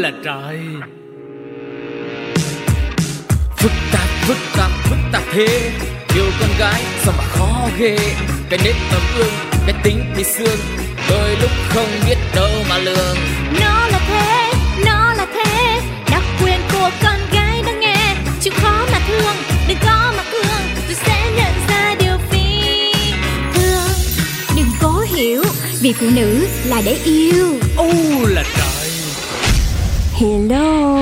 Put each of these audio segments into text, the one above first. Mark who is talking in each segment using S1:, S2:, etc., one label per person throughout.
S1: là trời. Phức tạp phức tạp phức tạp thế. Yêu con gái sao mà khó ghê. Cái nết ấm ương cái tính bị xương. Đôi lúc không biết đâu mà lường.
S2: Nó là thế nó là thế. Đặc quyền của con gái đang nghe. Chịu khó mà thương đừng có mà cương. Rồi sẽ nhận ra điều phi thường. Đừng cố hiểu vì phụ nữ là để yêu.
S1: Ô là trời
S3: Hello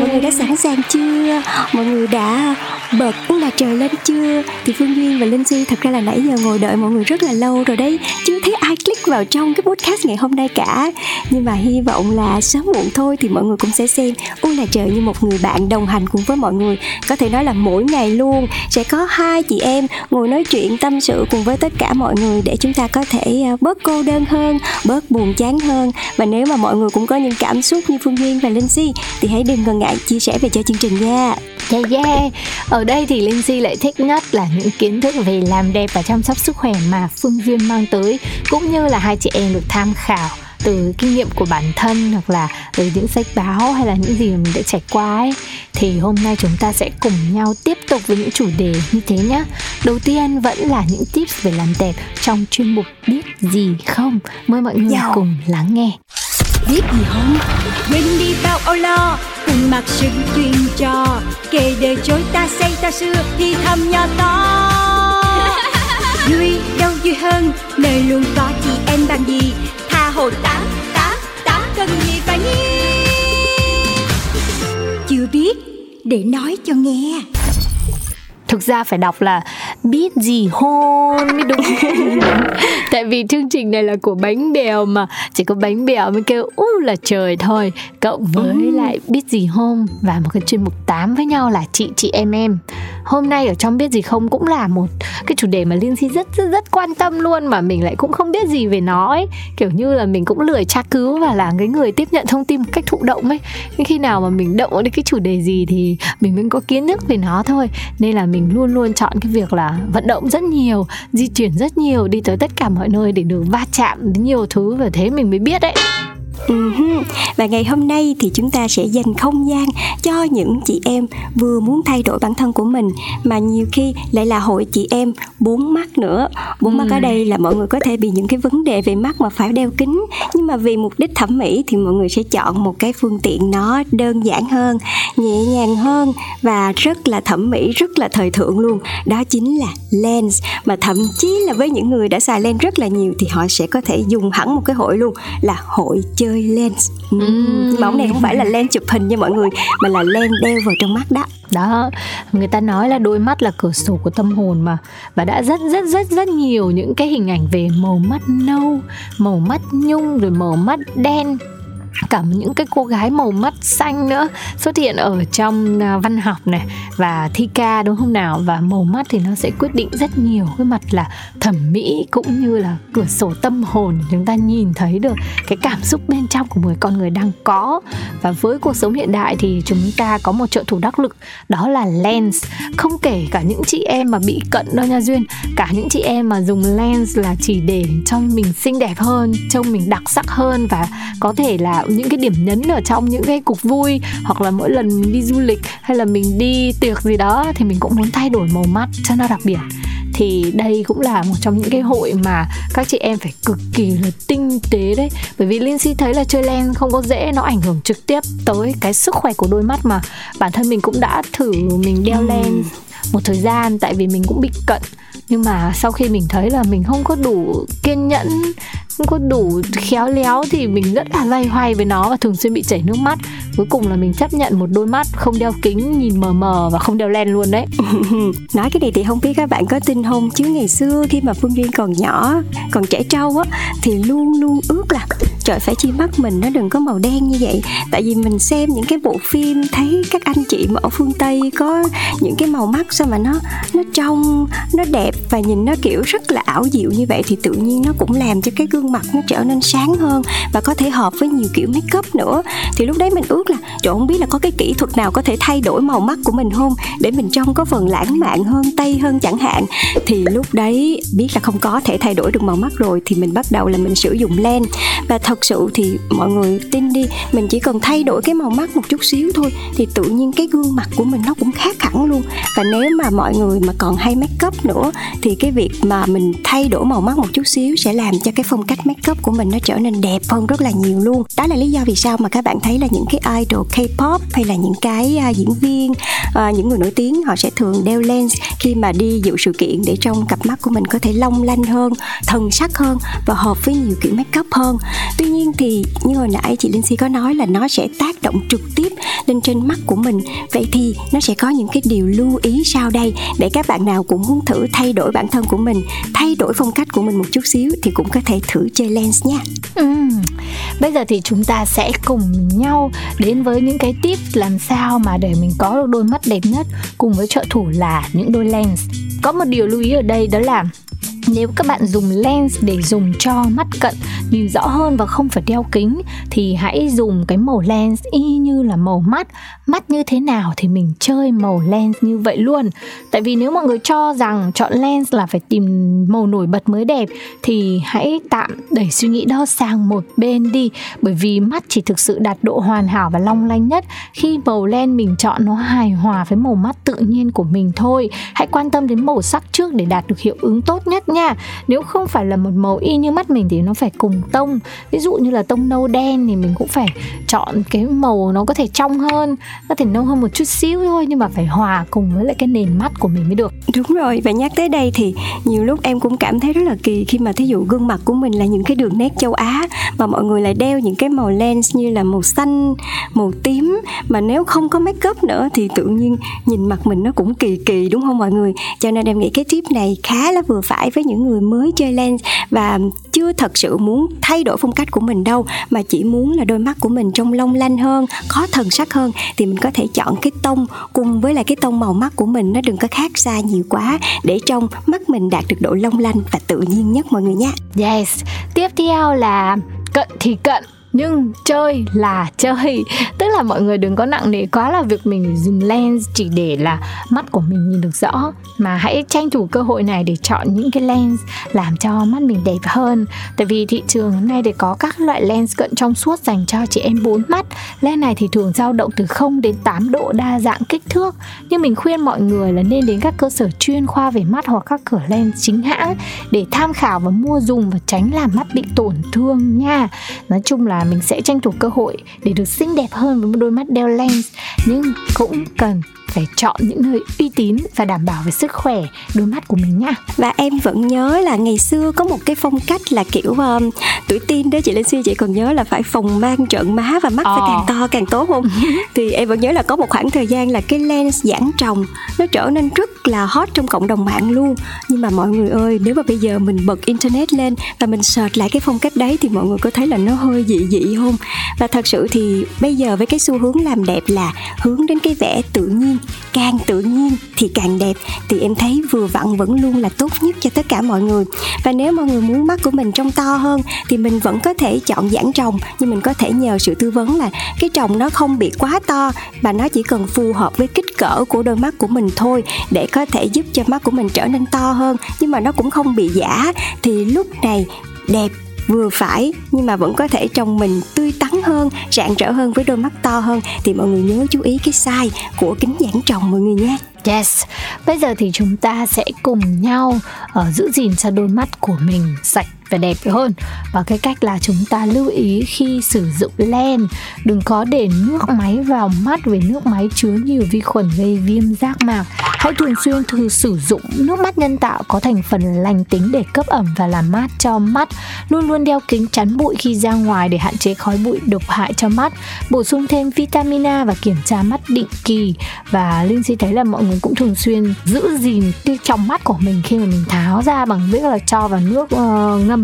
S3: Mọi người đã sẵn sàng chưa? Mọi người đã bật là trời lên chưa? Thì Phương Duyên và Linh Si thật ra là nãy giờ ngồi đợi mọi người rất là lâu rồi đấy. Chưa thấy ai click vào trong cái podcast ngày hôm nay cả. Nhưng mà hy vọng là sớm muộn thôi thì mọi người cũng sẽ xem. U là trời như một người bạn đồng hành cùng với mọi người. Có thể nói là mỗi ngày luôn. Sẽ có hai chị em ngồi nói chuyện tâm sự cùng với tất cả mọi người Để chúng ta có thể à, bớt cô đơn hơn, bớt buồn chán hơn. Và nếu mà mọi người cũng có những cảm xúc như Phương Duyên và Linh Si thì hãy đừng ngần ngại chia sẻ về cho chương trình nha.
S4: Yeah yeah, ở đây thì Linh Si lại thích nhất là những kiến thức về làm đẹp và chăm sóc sức khỏe mà Phương Duyên mang tới cũng như là hai chị em được tham khảo từ kinh nghiệm của bản thân hoặc là từ những sách báo hay là những gì mình đã trải qua ấy. Thì hôm nay chúng ta sẽ cùng nhau tiếp tục với những chủ đề như thế nhé đầu tiên vẫn là những tips về làm đẹp trong chuyên mục biết gì không? Mời mọi người
S3: Yo.
S4: cùng lắng nghe.
S2: Biết gì không? Quên đi bao âu lo cùng mặc sự chuyên trò kể đời chối ta xây ta xưa thì thầm nhỏ to. Vui đâu vui hơn nơi luôn có chị em bằng gì. Tha hồ tám tám tám cần gì phải nhi chưa biết để nói cho nghe.
S4: Thực ra phải đọc là biết gì hôn mới đúng tại vì chương trình này là của bánh bèo mà. Chỉ có bánh bèo mới kêu u là trời thôi. Cộng với
S3: Ừ.
S4: lại biết gì hôn và một cái chuyên mục 8 với nhau là chị chị em em hôm nay ở trong biết gì không cũng là một cái chủ đề mà liên si rất rất rất quan tâm luôn mà mình lại cũng không biết gì về nó ấy. Kiểu như là mình cũng lười tra cứu và là cái người tiếp nhận thông tin một cách thụ động ấy. Nhưng khi nào mà mình động đến cái chủ đề gì thì mình mới có kiến thức về nó thôi. Nên là mình luôn luôn chọn cái việc là vận động rất nhiều, di chuyển rất nhiều, đi tới tất cả mọi nơi để được va chạm đến nhiều thứ và thế mình mới biết đấy
S3: Ừm, Và ngày hôm nay thì chúng ta sẽ dành không gian cho những chị em vừa muốn thay đổi bản thân của mình mà nhiều khi lại là hội chị em bốn mắt nữa. Bốn mắt ở đây là mọi người có thể bị những cái vấn đề về mắt mà phải đeo kính nhưng mà vì mục đích thẩm mỹ thì mọi người sẽ chọn một cái phương tiện nó đơn giản hơn, nhẹ nhàng hơn và rất là thẩm mỹ, rất là thời thượng luôn. Đó chính là lens mà thậm chí là với những người đã xài lens rất là nhiều thì họ sẽ có thể dùng hẳn một cái hội luôn là hội chơi lens. Nhưng mà hôm nay không phải là lens chụp hình nha mọi người mà là lens đeo vào trong mắt đó.
S4: đó người ta nói là đôi mắt là cửa sổ của tâm hồn mà và đã rất rất rất rất nhiều những cái hình ảnh về màu mắt nâu màu mắt nhung rồi màu mắt đen cả những cái cô gái màu mắt xanh nữa xuất hiện ở trong à, văn học này. Và thi ca đúng không nào? Và màu mắt thì nó sẽ quyết định rất nhiều. Cái mặt là thẩm mỹ cũng như là cửa sổ tâm hồn. Chúng ta nhìn thấy được cái cảm xúc bên trong của một con người đang có. Và với cuộc sống hiện đại thì chúng ta có một trợ thủ đắc lực, đó là lens. Không kể cả những chị em mà bị cận đâu nha duyên. Cả những chị em mà dùng lens là chỉ để cho mình xinh đẹp hơn, trông mình đặc sắc hơn và có thể là những cái điểm nhấn ở trong những cái cục vui hoặc là mỗi lần mình đi du lịch hay là mình đi tiệc gì đó thì mình cũng muốn thay đổi màu mắt cho nó đặc biệt. Thì đây cũng là một trong những cái hội mà các chị em phải cực kỳ là tinh tế đấy. Bởi vì Linh Si thấy là chơi len không có dễ nó ảnh hưởng trực tiếp tới cái sức khỏe của đôi mắt mà. Bản thân mình cũng đã thử mình đeo len một thời gian tại vì mình cũng bị cận. Nhưng mà sau khi mình thấy là mình không có đủ kiên nhẫn không có đủ khéo léo thì mình rất là loay hoay với nó và thường xuyên bị chảy nước mắt. Cuối cùng là mình chấp nhận một đôi mắt không đeo kính nhìn mờ mờ và không đeo len luôn đấy.
S3: Nói cái này thì không biết các bạn có tin không chứ ngày xưa khi mà Phương Duyên còn nhỏ, còn trẻ trâu á thì luôn luôn ước là trời phải chi mắt mình nó đừng có màu đen như vậy. Tại vì mình xem những cái bộ phim thấy các anh chị mà ở phương Tây có những cái màu mắt sao mà nó nó trong nó đẹp và nhìn nó kiểu rất là ảo diệu như vậy thì tự nhiên nó cũng làm cho cái gương mặt nó trở nên sáng hơn và có thể hợp với nhiều kiểu make up nữa. Thì lúc đấy mình ước là, trời, không biết là có cái kỹ thuật nào có thể thay đổi màu mắt của mình không? Để mình trông có phần lãng mạn hơn, tây hơn chẳng hạn. Thì lúc đấy biết là không có thể thay đổi được màu mắt rồi thì mình bắt đầu là mình sử dụng len. Và thật sự thì mọi người tin đi, mình chỉ cần thay đổi cái màu mắt một chút xíu thôi thì tự nhiên cái gương mặt của mình nó cũng khác hẳn luôn. Và nếu mà mọi người mà còn hay make up nữa thì cái việc mà mình thay đổi màu mắt một chút xíu sẽ làm cho cái phong cách make up của mình nó trở nên đẹp hơn rất là nhiều luôn. Đó là lý do vì sao mà các bạn thấy là những cái idol K-pop hay là những cái uh, diễn viên uh, những người nổi tiếng họ sẽ thường đeo lens khi mà đi dự sự kiện để trong cặp mắt của mình có thể long lanh hơn thần sắc hơn và hợp với nhiều kiểu make up hơn. Tuy nhiên thì như hồi nãy chị Linh Si có nói là nó sẽ tác động trực tiếp lên trên mắt của mình. Vậy thì nó sẽ có những cái điều lưu ý sau đây để các bạn nào cũng muốn thử thay đổi bản thân của mình thay đổi phong cách của mình một chút xíu thì cũng có thể thử chơi lens nha
S4: ừ. bây giờ thì chúng ta sẽ cùng nhau đến với những cái tip làm sao mà để mình có được đôi mắt đẹp nhất cùng với trợ thủ là những đôi lens có một điều lưu ý ở đây đó là nếu các bạn dùng lens để dùng cho mắt cận, nhìn rõ hơn và không phải đeo kính, thì hãy dùng cái màu lens y như là màu mắt. Mắt như thế nào thì mình chơi màu lens như vậy luôn. Tại vì nếu mọi người cho rằng chọn lens là phải tìm màu nổi bật mới đẹp, thì hãy tạm đẩy suy nghĩ đó sang một bên đi. Bởi vì mắt chỉ thực sự đạt độ hoàn hảo và long lanh nhất khi màu lens mình chọn nó hài hòa với màu mắt tự nhiên của mình thôi. Hãy quan tâm đến màu sắc trước để đạt được hiệu ứng tốt nhất nhé nha. Nếu không phải là một màu y như mắt mình thì nó phải cùng tông. Ví dụ như là tông nâu đen thì mình cũng phải chọn cái màu nó có thể trong hơn. Có thể nâu hơn một chút xíu thôi nhưng mà phải hòa cùng với lại cái nền mắt của mình mới được.
S3: Đúng rồi, và nhắc tới đây thì nhiều lúc em cũng cảm thấy rất là kỳ khi mà thí dụ gương mặt của mình là những cái đường nét châu Á mà mọi người lại đeo những cái màu lens như là màu xanh, màu tím. Mà nếu không có make up nữa thì tự nhiên nhìn mặt mình nó cũng kỳ kỳ, đúng không mọi người? Cho nên em nghĩ cái tip này khá là vừa phải với những những người mới chơi lens và chưa thật sự muốn thay đổi phong cách của mình đâu, mà chỉ muốn là đôi mắt của mình trông long lanh hơn, có thần sắc hơn, thì mình có thể chọn cái tông cùng với lại cái tông màu mắt của mình, nó đừng có khác xa nhiều quá, để trong mắt mình đạt được độ long lanh và tự nhiên nhất mọi người nhé.
S4: Yes. Tiếp theo là cận thì cận nhưng chơi là chơi. Tức là mọi người đừng có nặng nề quá là việc mình dùng lens chỉ để là mắt của mình nhìn được rõ. Mà hãy tranh thủ cơ hội này để chọn những cái lens làm cho mắt mình đẹp hơn. Tại vì thị trường nay để có các loại lens cận trong suốt dành cho chị em bốn mắt, lens này thì thường dao động từ 0 đến 8 độ đa dạng kích thước. Nhưng mình khuyên mọi người là nên đến các cơ sở chuyên khoa về mắt hoặc các cửa lens chính hãng để tham khảo và mua dùng và tránh làm mắt bị tổn thương nha. Nói chung là mình sẽ tranh thủ cơ hội để được xinh đẹp hơn với một đôi mắt đeo lens. Nhưng cũng cần phải chọn những nơi uy tín và đảm bảo về sức khỏe đôi mắt của mình nha
S3: và em vẫn nhớ là ngày xưa có một cái phong cách là kiểu um, tuổi teen đó chị lên suy chị còn nhớ là phải phòng mang trợn má và mắt phải càng to càng tốt không? Thì em vẫn nhớ là có một khoảng thời gian là cái lens giãn tròng nó trở nên rất là hot trong cộng đồng mạng luôn. Nhưng mà mọi người ơi nếu mà bây giờ mình bật internet lên và mình search lại cái phong cách đấy thì mọi người có thấy là nó hơi dị dị không? Và thật sự thì bây giờ với cái xu hướng làm đẹp là hướng đến cái vẻ tự nhiên càng tự nhiên thì càng đẹp. Thì em thấy vừa vặn vẫn luôn là tốt nhất cho tất cả mọi người. Và nếu mọi người muốn mắt của mình trông to hơn, thì mình vẫn có thể chọn giãn trồng. Nhưng mình có thể nhờ sự tư vấn là cái trồng nó không bị quá to và nó chỉ cần phù hợp với kích cỡ của đôi mắt của mình thôi, để có thể giúp cho mắt của mình trở nên to hơn. Nhưng mà nó cũng không bị giả. Thì lúc này đẹp vừa phải nhưng mà vẫn có thể trông mình tươi tắn hơn rạng rỡ hơn với đôi mắt to hơn thì mọi người nhớ chú ý cái size của kính giãn tròng mọi người nhé.
S4: Yes, bây giờ thì chúng ta sẽ cùng nhau uh, giữ gìn cho đôi mắt của mình sạch và đẹp hơn. Và cái cách là chúng ta lưu ý khi sử dụng len. Đừng có để nước máy vào mắt vì nước máy chứa nhiều vi khuẩn gây viêm giác mạc. Hãy thường xuyên thử sử dụng nước mắt nhân tạo có thành phần lành tính để cấp ẩm và làm mát cho mắt. Luôn luôn đeo kính chắn bụi khi ra ngoài để hạn chế khói bụi độc hại cho mắt. Bổ sung thêm vitamin A và kiểm tra mắt định kỳ. Và linh si thấy là mọi người cũng thường xuyên giữ gìn cái trong mắt của mình khi mà mình tháo ra bằng việc là cho vào nước uh, ngâm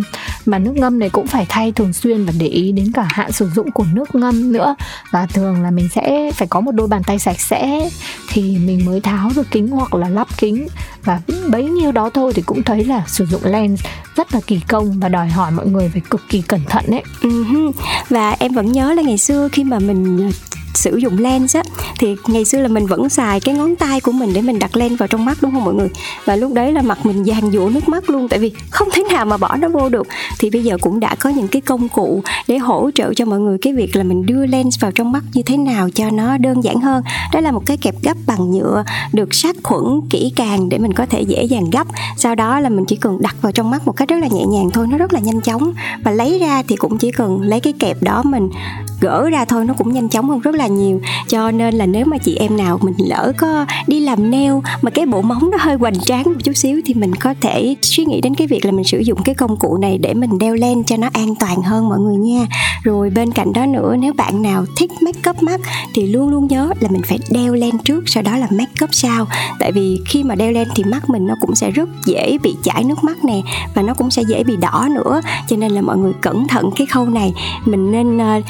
S4: mà nước ngâm này cũng phải thay thường xuyên và để ý đến cả hạn sử dụng của nước ngâm nữa. Và thường là mình sẽ phải có một đôi bàn tay sạch sẽ thì mình mới tháo được kính hoặc là lắp kính. Và bấy nhiêu đó thôi thì cũng thấy là sử dụng lens rất là kỳ công và đòi hỏi mọi người phải cực kỳ cẩn thận đấy
S3: uh-huh. Ừ và em vẫn nhớ là ngày xưa khi mà mình sử dụng lens á, thì ngày xưa là mình vẫn xài cái ngón tay của mình để mình đặt lens vào trong mắt đúng không mọi người? Và lúc đấy là mặt mình dàn dụa nước mắt luôn, tại vì không thể nào mà bỏ nó vô được. Thì bây giờ cũng đã có những cái công cụ để hỗ trợ cho mọi người cái việc là mình đưa lens vào trong mắt như thế nào cho nó đơn giản hơn. Đó là một cái kẹp gấp bằng nhựa, được sát khuẩn kỹ càng để mình có thể dễ dàng gấp. Sau đó là mình chỉ cần đặt vào trong mắt một cách rất là nhẹ nhàng thôi, nó rất là nhanh chóng. Và lấy ra thì cũng chỉ cần lấy cái kẹp đó mình gỡ ra thôi, nó cũng nhanh chóng hơn, rất là nhiều. Cho nên là nếu mà chị em nào mình lỡ có đi làm nail mà cái bộ móng nó hơi hoành tráng một chút xíu thì mình có thể suy nghĩ đến cái việc là mình sử dụng cái công cụ này để mình đeo len cho nó an toàn hơn mọi người nha. Rồi bên cạnh đó nữa nếu bạn nào thích make up mắt thì luôn luôn nhớ là mình phải đeo len trước sau đó là make up sau. Tại vì khi mà đeo len thì mắt mình nó cũng sẽ rất dễ bị chảy nước mắt nè và nó cũng sẽ dễ bị đỏ nữa. Cho nên là mọi người cẩn thận cái khâu này. Mình nên uh,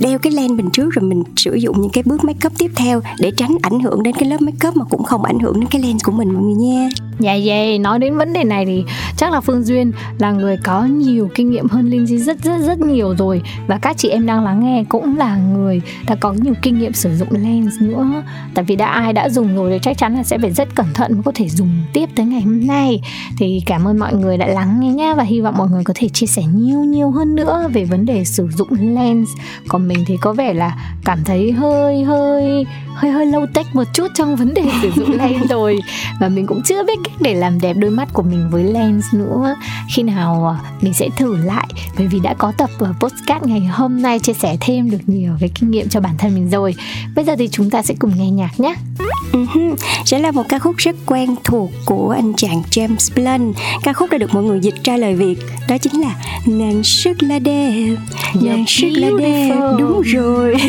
S3: đeo cái len mình trước rồi mình sử dụng những cái bước make up tiếp theo để tránh ảnh hưởng đến cái lớp make up mà cũng không ảnh hưởng đến cái lens của mình mọi người nha
S4: Dạ yeah, yeah, nói đến vấn đề này thì chắc là Phương Duyên là người có nhiều kinh nghiệm hơn Linh Di rất rất rất nhiều rồi và các chị em đang lắng nghe cũng là người đã có nhiều kinh nghiệm sử dụng lens nữa. Tại vì đã ai đã dùng rồi thì chắc chắn là sẽ phải rất cẩn thận mới có thể dùng tiếp tới ngày hôm nay. Thì cảm ơn mọi người đã lắng nghe nha và hy vọng mọi người có thể chia sẻ nhiều nhiều hơn nữa về vấn đề sử dụng lens. Còn mình thì có vẻ là cảm thấy hơi hơi hơi hơi lâu tech một chút trong vấn đề sử dụng lens rồi. Và mình cũng chưa biết cách để làm đẹp đôi mắt của mình với lens nữa. Khi nào à, mình sẽ thử lại bởi vì đã có tập ở postcard ngày hôm nay chia sẻ thêm được nhiều cái kinh nghiệm cho bản thân mình rồi. Bây giờ thì chúng ta sẽ cùng nghe nhạc nhé
S3: uh-huh. sẽ là một ca khúc rất quen thuộc của anh chàng James Blunt. Ca khúc đã được mọi người dịch ra lời Việt đó chính là nàng rất là đẹp. Nàng rất là đẹp đúng rồi.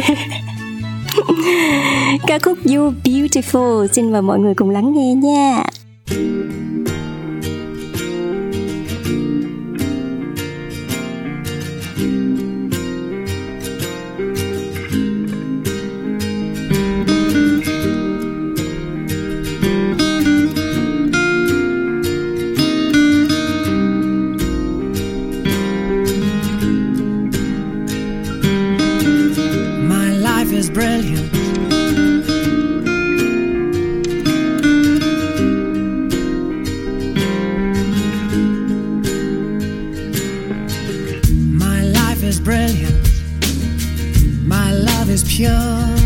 S3: Ca khúc You Beautiful xin mời mọi người cùng lắng nghe nha
S2: 飘。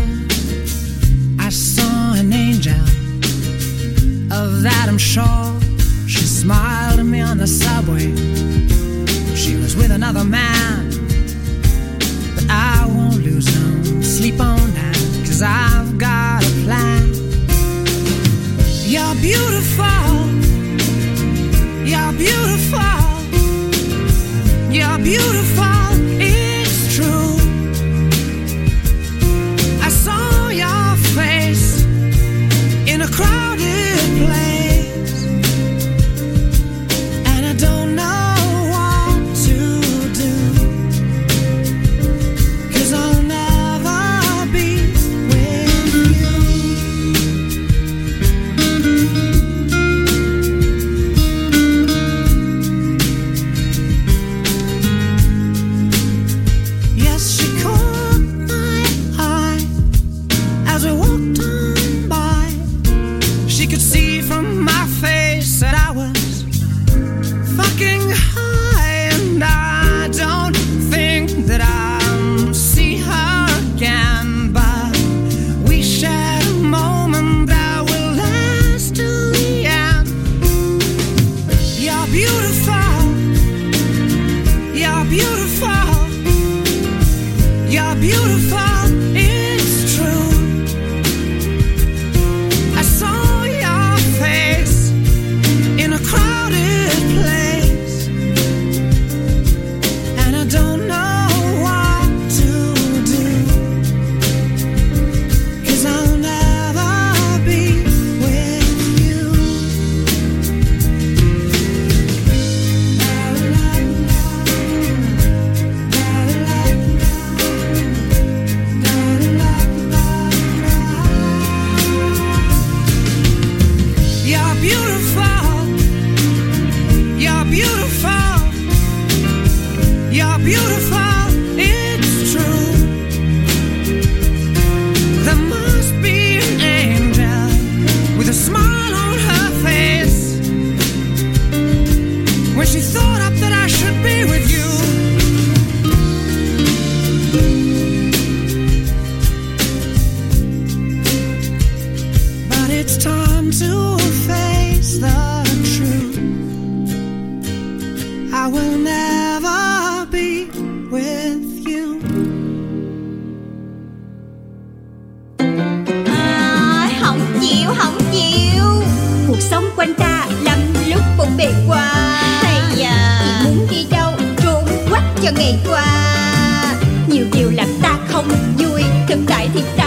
S2: không chịu. Cuộc sống quanh ta lắm lúc bụng bề qua Thầy à Chỉ muốn đi đâu trốn quách cho ngày qua. Nhiều điều làm ta không vui Thực tại thì ta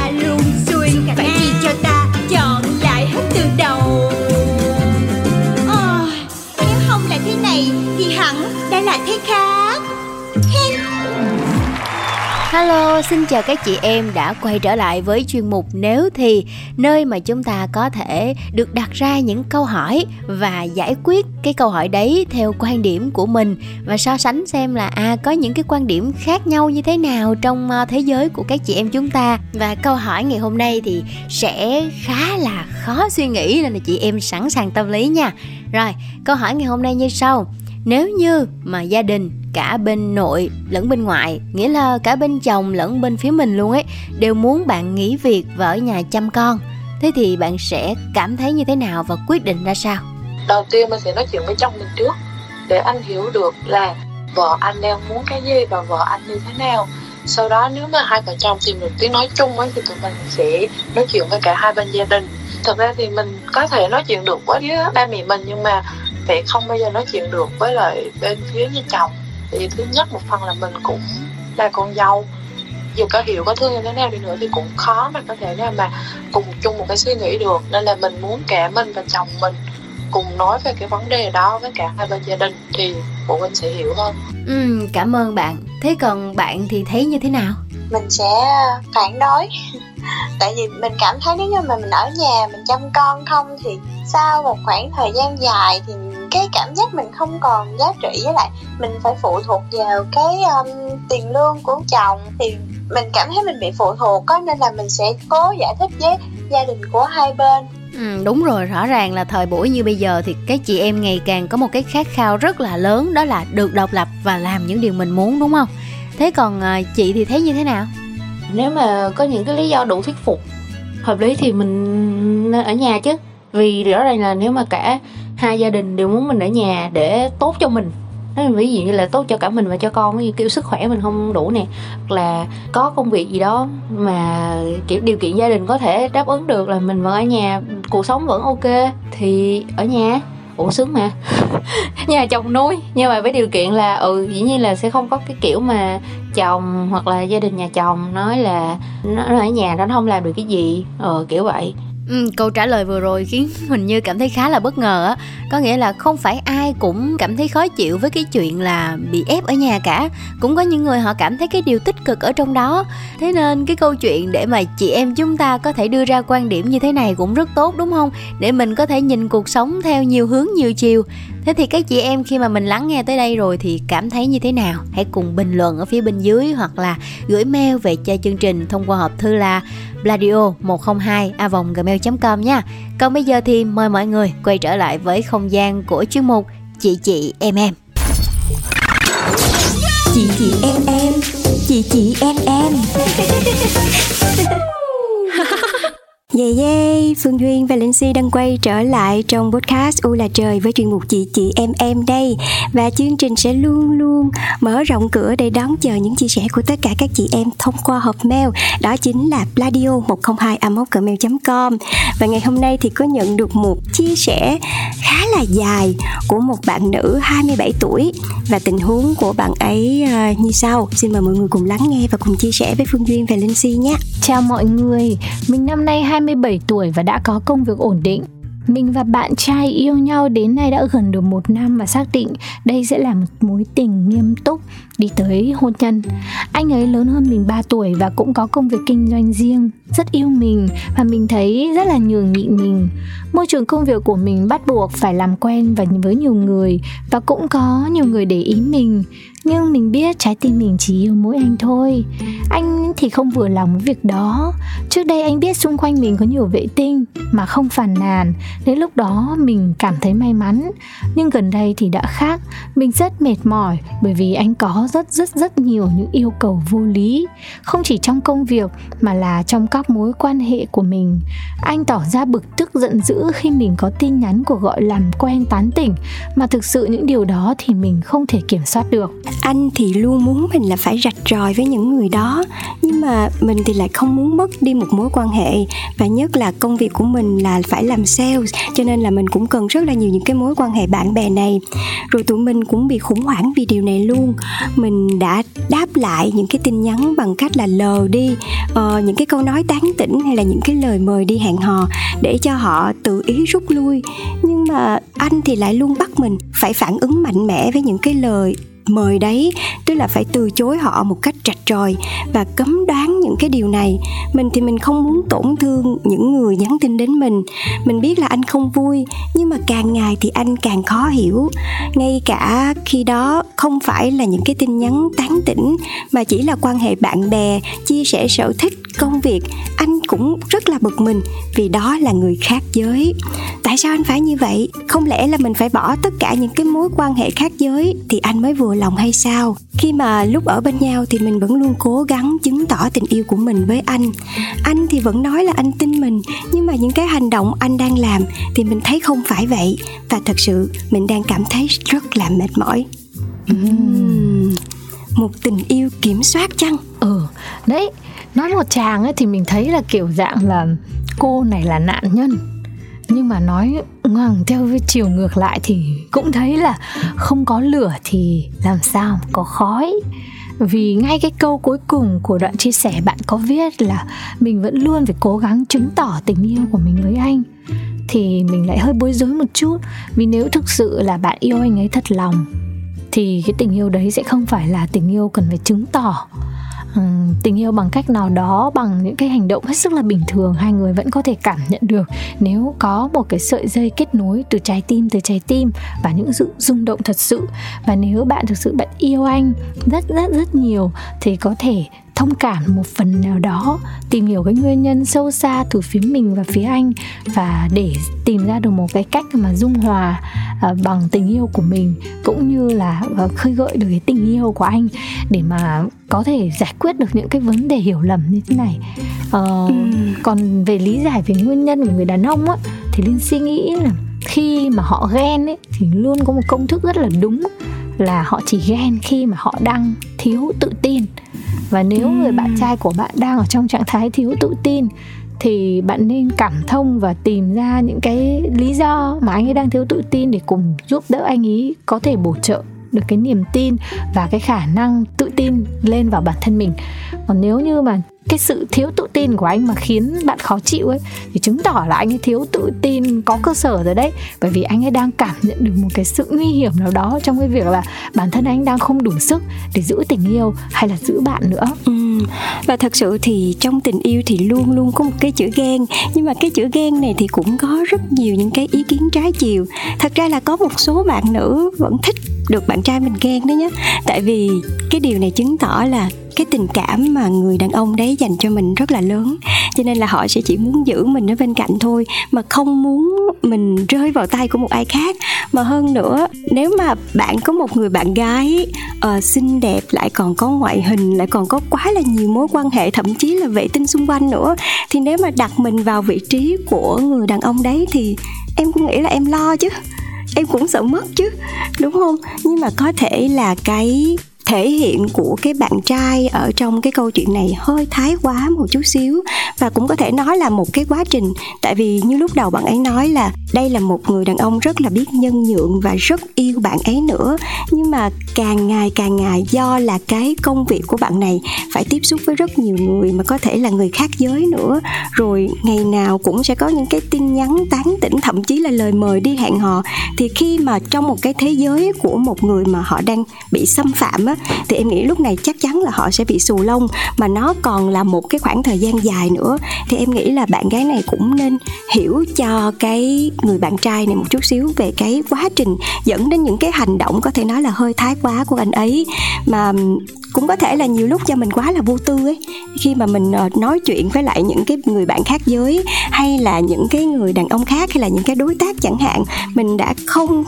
S5: Hello, xin chào các chị em đã quay trở lại với chuyên mục Nếu thì nơi mà chúng ta có thể được đặt ra những câu hỏi và giải quyết cái câu hỏi đấy theo quan điểm của mình và so sánh xem là à có những cái quan điểm khác nhau như thế nào trong ờ, thế giới của các chị em chúng ta. Và câu hỏi ngày hôm nay thì sẽ khá là khó suy nghĩ nên là chị em sẵn sàng tâm lý nha. Rồi, câu hỏi ngày hôm nay như sau. Nếu như mà gia đình, cả bên nội lẫn bên ngoại, nghĩa là cả bên chồng lẫn bên phía mình luôn ấy, đều muốn bạn nghỉ việc và ở nhà chăm con, thế thì bạn sẽ cảm thấy như thế nào và quyết định ra sao?
S6: Đầu tiên mình sẽ nói chuyện với chồng mình trước, để anh hiểu được là vợ anh đang muốn cái gì và vợ anh như thế nào. Sau đó nếu mà hai vợ chồng tìm được tiếng nói chung ấy, thì tụi mình sẽ nói chuyện với cả hai bên gia đình. Thật ra thì mình có thể nói chuyện được với ba mẹ mình, nhưng mà sẽ không bao giờ nói chuyện được với lại bên phía nhà chồng. Thì thứ nhất một phần là mình cũng là con dâu. Dù có hiểu có thương như thế nào đi nữa thì cũng khó mà có thể nào mà cùng chung một cái suy nghĩ được. Nên là mình muốn cả mình và chồng mình cùng nói về cái vấn đề đó với cả hai bên gia đình thì phụ huynh sẽ hiểu hơn.
S5: Ừ cảm ơn bạn. Thế còn bạn thì thấy như thế nào?
S7: Mình sẽ phản đối. Tại vì mình cảm thấy nếu như mà mình ở nhà mình chăm con không thì sau một khoảng thời gian dài thì cái cảm giác mình không còn giá trị với lại mình phải phụ thuộc vào cái um, tiền lương của chồng. Thì mình cảm thấy mình bị phụ thuộc có nên là mình sẽ cố giải thích với gia đình của hai bên.
S5: Ừ, đúng rồi rõ ràng là thời buổi như bây giờ thì các chị em ngày càng có một cái khát khao rất là lớn đó là được độc lập và làm những điều mình muốn đúng không? Thế còn à, chị thì thấy như thế nào?
S8: Nếu mà có những cái lý do đủ thuyết phục hợp lý thì mình nên ở nhà chứ. Vì rõ ràng là nếu mà cả hai gia đình đều muốn mình ở nhà để tốt cho mình. Nói ví dụ như là tốt cho cả mình và cho con như kiểu sức khỏe mình không đủ nè, hoặc là có công việc gì đó mà kiểu điều kiện gia đình có thể đáp ứng được là mình vẫn ở nhà, cuộc sống vẫn ok, thì ở nhà. Ủa, sướng mà. Nhà chồng nuôi, nhưng mà với điều kiện là ừ dĩ nhiên là sẽ không có cái kiểu mà chồng hoặc là gia đình nhà chồng nói là nó ở nhà nó không làm được cái gì ờ kiểu vậy.
S5: Ừ, câu trả lời vừa rồi khiến mình như cảm thấy khá là bất ngờ á. Có nghĩa là không phải ai cũng cảm thấy khó chịu với cái chuyện là bị ép ở nhà cả. Cũng có những người họ cảm thấy cái điều tích cực ở trong đó. Thế nên cái câu chuyện để mà chị em chúng ta có thể đưa ra quan điểm như thế này cũng rất tốt đúng không? Để mình có thể nhìn cuộc sống theo nhiều hướng nhiều chiều thế thì các chị em khi mà mình lắng nghe tới đây rồi thì cảm thấy như thế nào? Hãy cùng bình luận ở phía bên dưới hoặc là gửi mail về cho chương trình thông qua hộp thư là bladio 102 a gmail.com nha. Còn bây giờ thì mời mọi người quay trở lại với không gian của chuyên mục chị chị em em.
S2: Chị chị em em chị chị em em
S3: Yeah yeah, Phương Duyên và Linh Si đang quay trở lại trong podcast U là trời với chuyên mục chị chị em em đây. Và chương trình sẽ luôn luôn mở rộng cửa để đón chờ những chia sẻ của tất cả các chị em thông qua hộp mail. Đó chính là pladio 102 gmail com. Và ngày hôm nay thì có nhận được một chia sẻ khá là dài của một bạn nữ 27 tuổi. Và tình huống của bạn ấy ờ, như sau. Xin mời mọi người cùng lắng nghe và cùng chia sẻ với Phương Duyên và Linh Si nhé.
S4: Chào mọi người, mình năm nay 27 tuổi và đã có công việc ổn định. Mình và bạn trai yêu nhau đến nay đã gần được một năm và xác định đây sẽ là một mối tình nghiêm túc đi tới hôn nhân. Anh ấy lớn hơn mình 3 tuổi và cũng có công việc kinh doanh riêng, rất yêu mình và mình thấy rất là nhường nhịn mình. Môi trường công việc của mình bắt buộc phải làm quen và với nhiều người và cũng có nhiều người để ý mình. Nhưng mình biết trái tim mình chỉ yêu mỗi anh thôi. Anh thì không vừa lòng với việc đó. Trước đây anh biết xung quanh mình có nhiều vệ tinh mà không phàn nàn. Đến lúc đó mình cảm thấy may mắn. Nhưng gần đây thì đã khác. Mình rất mệt mỏi bởi vì anh có rất rất rất nhiều những yêu cầu vô lý không chỉ trong công việc mà là trong các mối quan hệ của mình anh tỏ ra bực tức, giận dữ khi mình có tin nhắn của gọi làm quen tán tỉnh mà thực sự những điều đó thì mình không thể kiểm soát được
S3: anh thì luôn muốn mình là phải rạch ròi với những người đó. Nhưng mà mình thì lại không muốn mất đi một mối quan hệ. Và nhất là công việc của mình là phải làm sales cho nên là mình cũng cần rất là nhiều những cái mối quan hệ bạn bè này. Rồi tụi mình cũng bị khủng hoảng vì điều này luôn. Mình đã đáp lại những cái tin nhắn bằng cách là lờ đi uh, những cái câu nói tán tỉnh hay là những cái lời mời đi hẹn hò để cho họ tự ý rút lui. Nhưng mà anh thì lại luôn bắt mình phải phản ứng mạnh mẽ với những cái lời mời đấy, tức là phải từ chối họ một cách rạch ròi và cấm đoán những cái điều này. Mình thì mình không muốn tổn thương những người nhắn tin đến mình. Mình biết là anh không vui, nhưng mà càng ngày thì anh càng khó hiểu. Ngay cả khi đó không phải là những cái tin nhắn tán tỉnh, mà chỉ là quan hệ bạn bè, chia sẻ sở thích, công việc, anh cũng rất là bực mình vì đó là người khác giới tại sao anh phải như vậy? Không lẽ là mình phải bỏ tất cả những cái mối quan hệ khác giới thì anh mới vừa lòng hay sao? Khi mà lúc ở bên nhau thì mình vẫn luôn cố gắng chứng tỏ tình yêu của mình với anh. Anh thì vẫn nói là anh tin mình nhưng mà những cái hành động anh đang làm thì mình thấy không phải vậy. Và thật sự mình đang cảm thấy rất là mệt mỏi. Uhm, một tình yêu kiểm soát chăng?
S4: Ừ đấy nói một chàng ấy thì mình thấy là kiểu dạng là cô này là nạn nhân nhưng mà nói ngoằng theo với chiều ngược lại thì cũng thấy là không có lửa thì làm sao có khói. Vì ngay cái câu cuối cùng của đoạn chia sẻ, bạn có viết là mình vẫn luôn phải cố gắng chứng tỏ tình yêu của mình với anh. Thì mình lại hơi bối rối một chút, vì nếu thực sự là bạn yêu anh ấy thật lòng, thì cái tình yêu đấy sẽ không phải là tình yêu cần phải chứng tỏ tình yêu bằng cách nào đó, bằng những cái hành động hết sức là bình thường, hai người vẫn có thể cảm nhận được. Nếu có một cái sợi dây kết nối từ trái tim tới trái tim và những sự rung động thật sự, và nếu bạn thực sự bạn yêu anh rất rất rất nhiều, thì có thể thông cảm một phần nào đó tìm hiểu cái nguyên nhân sâu xa từ phía mình và phía anh và để tìm ra được một cái cách mà dung hòa uh, bằng tình yêu của mình cũng như là uh, khơi gợi được cái tình yêu của anh để mà có thể giải quyết được những cái vấn đề hiểu lầm như thế này uh, ừ. còn về lý giải về nguyên nhân của người đàn ông á thì linh suy nghĩ là khi mà họ ghen ấy thì luôn có một công thức rất là đúng là họ chỉ ghen khi mà họ đang thiếu tự tin. Và nếu người bạn trai của bạn đang ở trong trạng thái thiếu tự tin thì bạn nên cảm thông và tìm ra những cái lý do mà anh ấy đang thiếu tự tin để cùng giúp đỡ anh ấy có thể bổ trợ được cái niềm tin và cái khả năng tự tin lên vào bản thân mình. Còn nếu như mà cái sự thiếu tự tin của anh mà khiến bạn khó chịu ấy, thì chứng tỏ là anh ấy thiếu tự tin, có cơ sở rồi đấy. Bởi vì anh ấy đang cảm nhận được một cái sự nguy hiểm nào đó trong cái việc là bản thân anh đang không đủ sức để giữ tình yêu hay là giữ bạn nữa.
S3: Ừ. và thật sự thì trong tình yêu thì luôn luôn có một cái chữ ghen. Nhưng mà cái chữ ghen này thì cũng có rất nhiều những cái ý kiến trái chiều. Thật ra là có một số bạn nữ vẫn thích được bạn trai mình ghen đó nhé tại vì cái điều này chứng tỏ là cái tình cảm mà người đàn ông đấy dành cho mình rất là lớn. Cho nên là họ sẽ chỉ muốn giữ mình ở bên cạnh thôi mà không muốn mình rơi vào tay của một ai khác. Mà hơn nữa nếu mà bạn có một người bạn gái uh, xinh đẹp lại còn có ngoại hình lại còn có quá là nhiều mối quan hệ thậm chí là vệ tinh xung quanh nữa thì nếu mà đặt mình vào vị trí của người đàn ông đấy thì em cũng nghĩ là em lo chứ. Em cũng sợ mất chứ đúng không? Nhưng mà có thể là cái thể hiện của cái bạn trai ở trong cái câu chuyện này hơi thái quá một chút xíu. Và cũng có thể nói là một cái quá trình. Tại vì như lúc đầu bạn ấy nói là đây là một người đàn ông rất là biết nhân nhượng và rất yêu bạn ấy nữa. Nhưng mà càng ngày càng ngày, do là cái công việc của bạn này phải tiếp xúc với rất nhiều người mà có thể là người khác giới nữa. Rồi ngày nào cũng sẽ có những cái tin nhắn tán tỉnh, thậm chí là lời mời đi hẹn hò. Thì khi mà trong một cái thế giới của một người mà họ đang bị xâm phạm á thì em nghĩ lúc này chắc chắn là họ sẽ bị xù lông. Mà nó còn là một cái khoảng thời gian dài nữa. Thì em nghĩ là bạn gái này cũng nên hiểu cho cái người bạn trai này một chút xíu về cái quá trình dẫn đến những cái hành động có thể nói là hơi thái quá của anh ấy. Mà cũng có thể là nhiều lúc cho mình quá là vô tư ấy. Khi mà mình ờ, nói chuyện với lại những cái người bạn khác giới, hay là những cái người đàn ông khác, hay là những cái đối tác chẳng hạn, mình đã không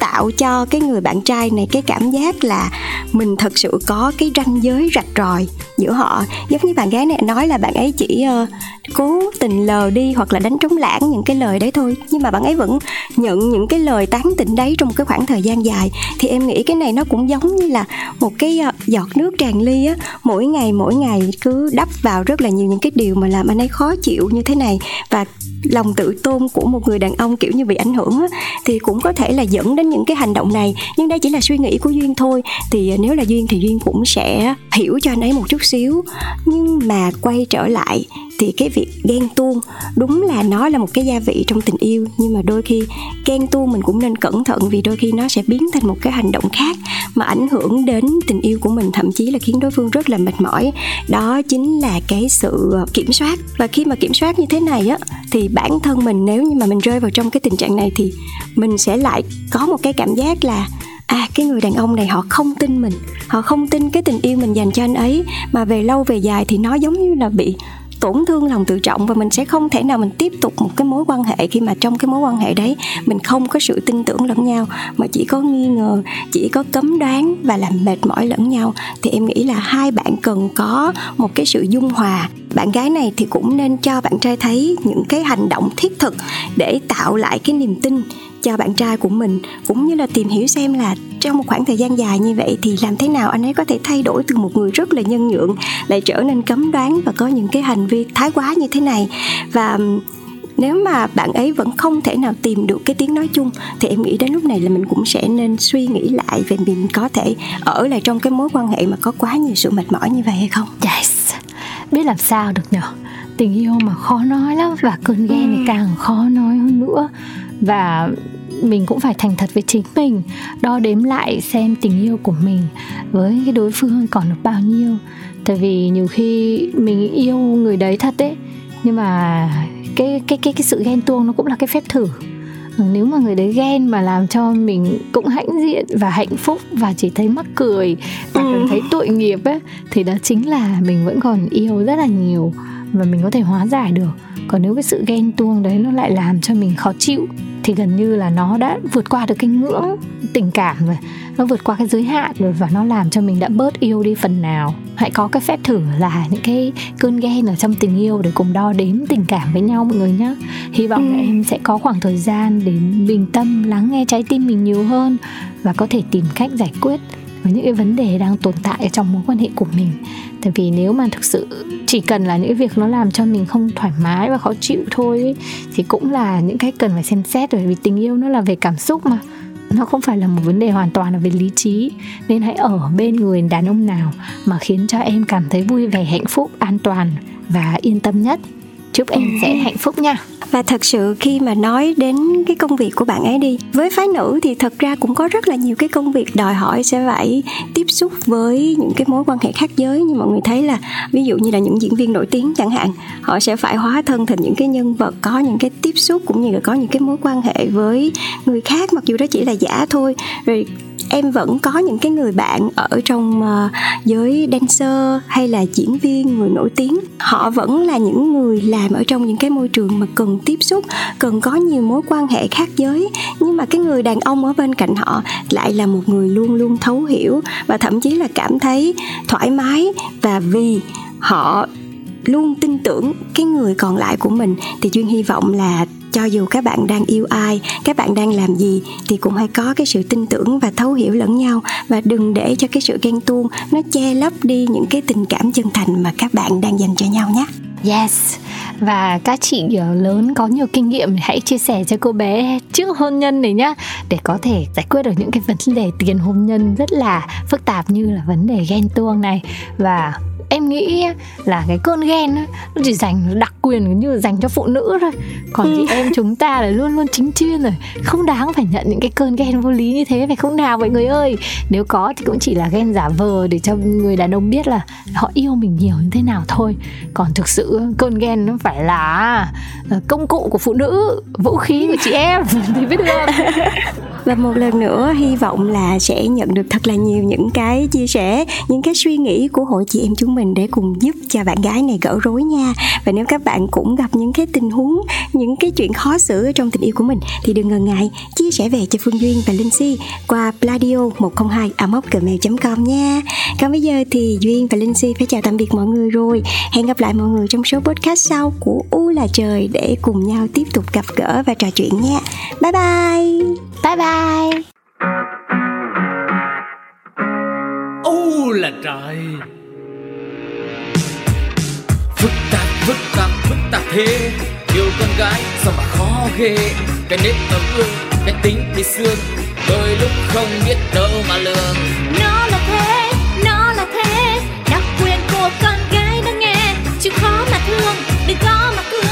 S3: tạo cho cái người bạn trai này cái cảm giác là mình thật sự có cái ranh giới rạch ròi giữa họ. Giống như bạn gái này nói là bạn ấy chỉ uh, cố tình lờ đi hoặc là đánh trống lãng những cái lời đấy thôi. Nhưng mà bạn ấy vẫn nhận những cái lời tán tỉnh đấy trong cái khoảng thời gian dài. Thì em nghĩ cái này nó cũng giống như là một cái uh, giọt nước tràn ly á. Mỗi ngày mỗi ngày cứ đắp vào rất là nhiều những cái điều mà làm anh ấy khó chịu như thế này. Và lòng tự tôn của một người đàn ông kiểu như bị ảnh hưởng á, thì cũng có thể là dẫn đến những cái hành động này, nhưng đây chỉ là suy nghĩ của duyên thôi. Thì à, nếu là duyên thì duyên cũng sẽ hiểu cho anh ấy một chút xíu. Nhưng mà quay trở lại thì cái việc ghen tuông, đúng là nó là một cái gia vị trong tình yêu, nhưng mà đôi khi ghen tuông mình cũng nên cẩn thận vì đôi khi nó sẽ biến thành một cái hành động khác mà ảnh hưởng đến tình yêu của mình, thậm chí là khiến đối phương rất là mệt mỏi. Đó chính là cái sự à, kiểm soát. Và khi mà kiểm soát như thế này á, thì bản thân mình, nếu như mà mình rơi vào trong cái tình trạng này thì mình sẽ lại có một cái cảm giác là à cái người đàn ông này họ không tin mình, họ không tin cái tình yêu mình dành cho anh ấy. Mà về lâu về dài thì nó giống như là bị tổn thương lòng tự trọng và mình sẽ không thể nào mình tiếp tục một cái mối quan hệ khi mà trong cái mối quan hệ đấy mình không có sự tin tưởng lẫn nhau, mà chỉ có nghi ngờ, chỉ có cấm đoán và làm mệt mỏi lẫn nhau. Thì em nghĩ là hai bạn cần có một cái sự dung hòa. Bạn gái này thì cũng nên cho bạn trai thấy những cái hành động thiết thực để tạo lại cái niềm tin cho bạn trai của mình cũng như là tìm hiểu xem là trong một khoảng thời gian dài như vậy thì làm thế nào anh ấy có thể thay đổi từ một người rất là nhân nhượng lại trở nên cấm đoán và có những cái hành vi thái quá như thế này. Và nếu mà bạn ấy vẫn không thể nào tìm được cái tiếng nói chung thì em nghĩ đến lúc này là mình cũng sẽ nên suy nghĩ lại về mình có thể ở lại trong cái mối quan hệ mà có quá nhiều sự mệt mỏi như vậy hay không.
S4: Yes. Biết làm sao được nhở? Tình yêu mà khó nói lắm và cơn ghen thì càng khó nói hơn nữa và mình cũng phải thành thật với chính mình đo đếm lại xem tình yêu của mình với cái đối phương còn được bao nhiêu. Tại vì nhiều khi mình yêu người đấy thật đấy nhưng mà cái cái cái cái sự ghen tuông nó cũng là cái phép thử. Nếu mà người đấy ghen mà làm cho mình cũng hãnh diện và hạnh phúc và chỉ thấy mắc cười và ừ. thấy tội nghiệp ấy thì đó chính là mình vẫn còn yêu rất là nhiều và mình có thể hóa giải được. Còn nếu cái sự ghen tuông đấy nó lại làm cho mình khó chịu thì gần như là nó đã vượt qua được cái ngưỡng tình cảm rồi. Nó vượt qua cái giới hạn rồi và nó làm cho mình đã bớt yêu đi phần nào. Hãy có cái phép thử là những cái cơn ghen ở trong tình yêu để cùng đo đếm tình cảm với nhau mọi người nhé hy vọng ừ. là em sẽ có khoảng thời gian để bình tâm lắng nghe trái tim mình nhiều hơn và có thể tìm cách giải quyết với những cái vấn đề đang tồn tại trong mối quan hệ của mình. Tại vì nếu mà thực sự chỉ cần là những việc nó làm cho mình không thoải mái và khó chịu thôi ấy, thì cũng là những cái cần phải xem xét. Rồi vì tình yêu nó là về cảm xúc mà. Nó không phải là một vấn đề hoàn toàn là về lý trí. Nên hãy ở bên người đàn ông nào mà khiến cho em cảm thấy vui vẻ hạnh phúc an toàn và yên tâm nhất chúc em sẽ hạnh phúc nha.
S3: Và thật sự khi mà nói đến cái công việc của bạn ấy đi với phái nữ thì thật ra cũng có rất là nhiều cái công việc đòi hỏi sẽ phải tiếp xúc với những cái mối quan hệ khác giới. Như mọi người thấy là ví dụ như là những diễn viên nổi tiếng chẳng hạn họ sẽ phải hóa thân thành những cái nhân vật có những cái tiếp xúc cũng như là có những cái mối quan hệ với người khác mặc dù đó chỉ là giả thôi. Rồi em vẫn có những cái người bạn ở trong uh, giới dancer hay là diễn viên người nổi tiếng. Họ vẫn là những người làm ở trong những cái môi trường mà cần tiếp xúc cần có nhiều mối quan hệ khác giới. Nhưng mà cái người đàn ông ở bên cạnh họ lại là một người luôn luôn thấu hiểu và thậm chí là cảm thấy thoải mái. Và vì họ luôn tin tưởng cái người còn lại của mình thì duyên hy vọng là cho dù các bạn đang yêu ai, các bạn đang làm gì, thì cũng hãy có cái sự tin tưởng và thấu hiểu lẫn nhau. Và đừng để cho cái sự ghen tuông nó che lấp đi những cái tình cảm chân thành mà các bạn đang dành cho nhau nhé.
S4: Yes. Và các chị ờ, lớn có nhiều kinh nghiệm, Hãy chia sẻ cho cô bé trước hôn nhân này nhá, Để có thể giải quyết được những cái vấn đề tiền hôn nhân Rất là phức tạp như là vấn đề ghen tuông này. Và em nghĩ là cái cơn ghen nó chỉ dành đặc quyền như dành cho phụ nữ thôi. Còn chị ừ. em chúng ta là luôn luôn chính chuyên rồi. Không đáng phải nhận những cái cơn ghen vô lý như thế phải không nào mọi người ơi? Nếu có thì cũng chỉ là ghen giả vờ để cho người đàn ông biết là họ yêu mình nhiều như thế nào thôi. Còn thực sự cơn ghen nó phải là ờ, công cụ của phụ nữ vũ khí của chị em. Thì biết được.
S3: Và một lần nữa hy vọng là sẽ nhận được thật là nhiều những cái chia sẻ những cái suy nghĩ của hội chị em chúng mình mình để cùng giúp cho bạn gái này gỡ rối nha. Và nếu các bạn cũng gặp những cái tình huống những cái chuyện khó xử ở trong tình yêu của mình thì đừng ngần ngại chia sẻ về cho Phương Duyên và Linh Si qua pladio 102 gmail com nha. Còn bây giờ thì Duyên và Linh Si phải chào tạm biệt mọi người rồi. Hẹn gặp lại mọi người trong số podcast sau của U là trời để cùng nhau tiếp tục gặp gỡ và trò chuyện nha. Bye bye.
S5: Bye bye.
S1: U là trời phức tạp phức tạp phức tạp thế. Yêu con gái sao mà khó ghê. Cái nếp ấm ương cái tính bị xương đôi lúc không biết đâu mà lường
S2: nó
S9: là thế, nó là thế. Đặc quyền của con gái nó nghe. Chứ khó mà thương, đừng có mà thương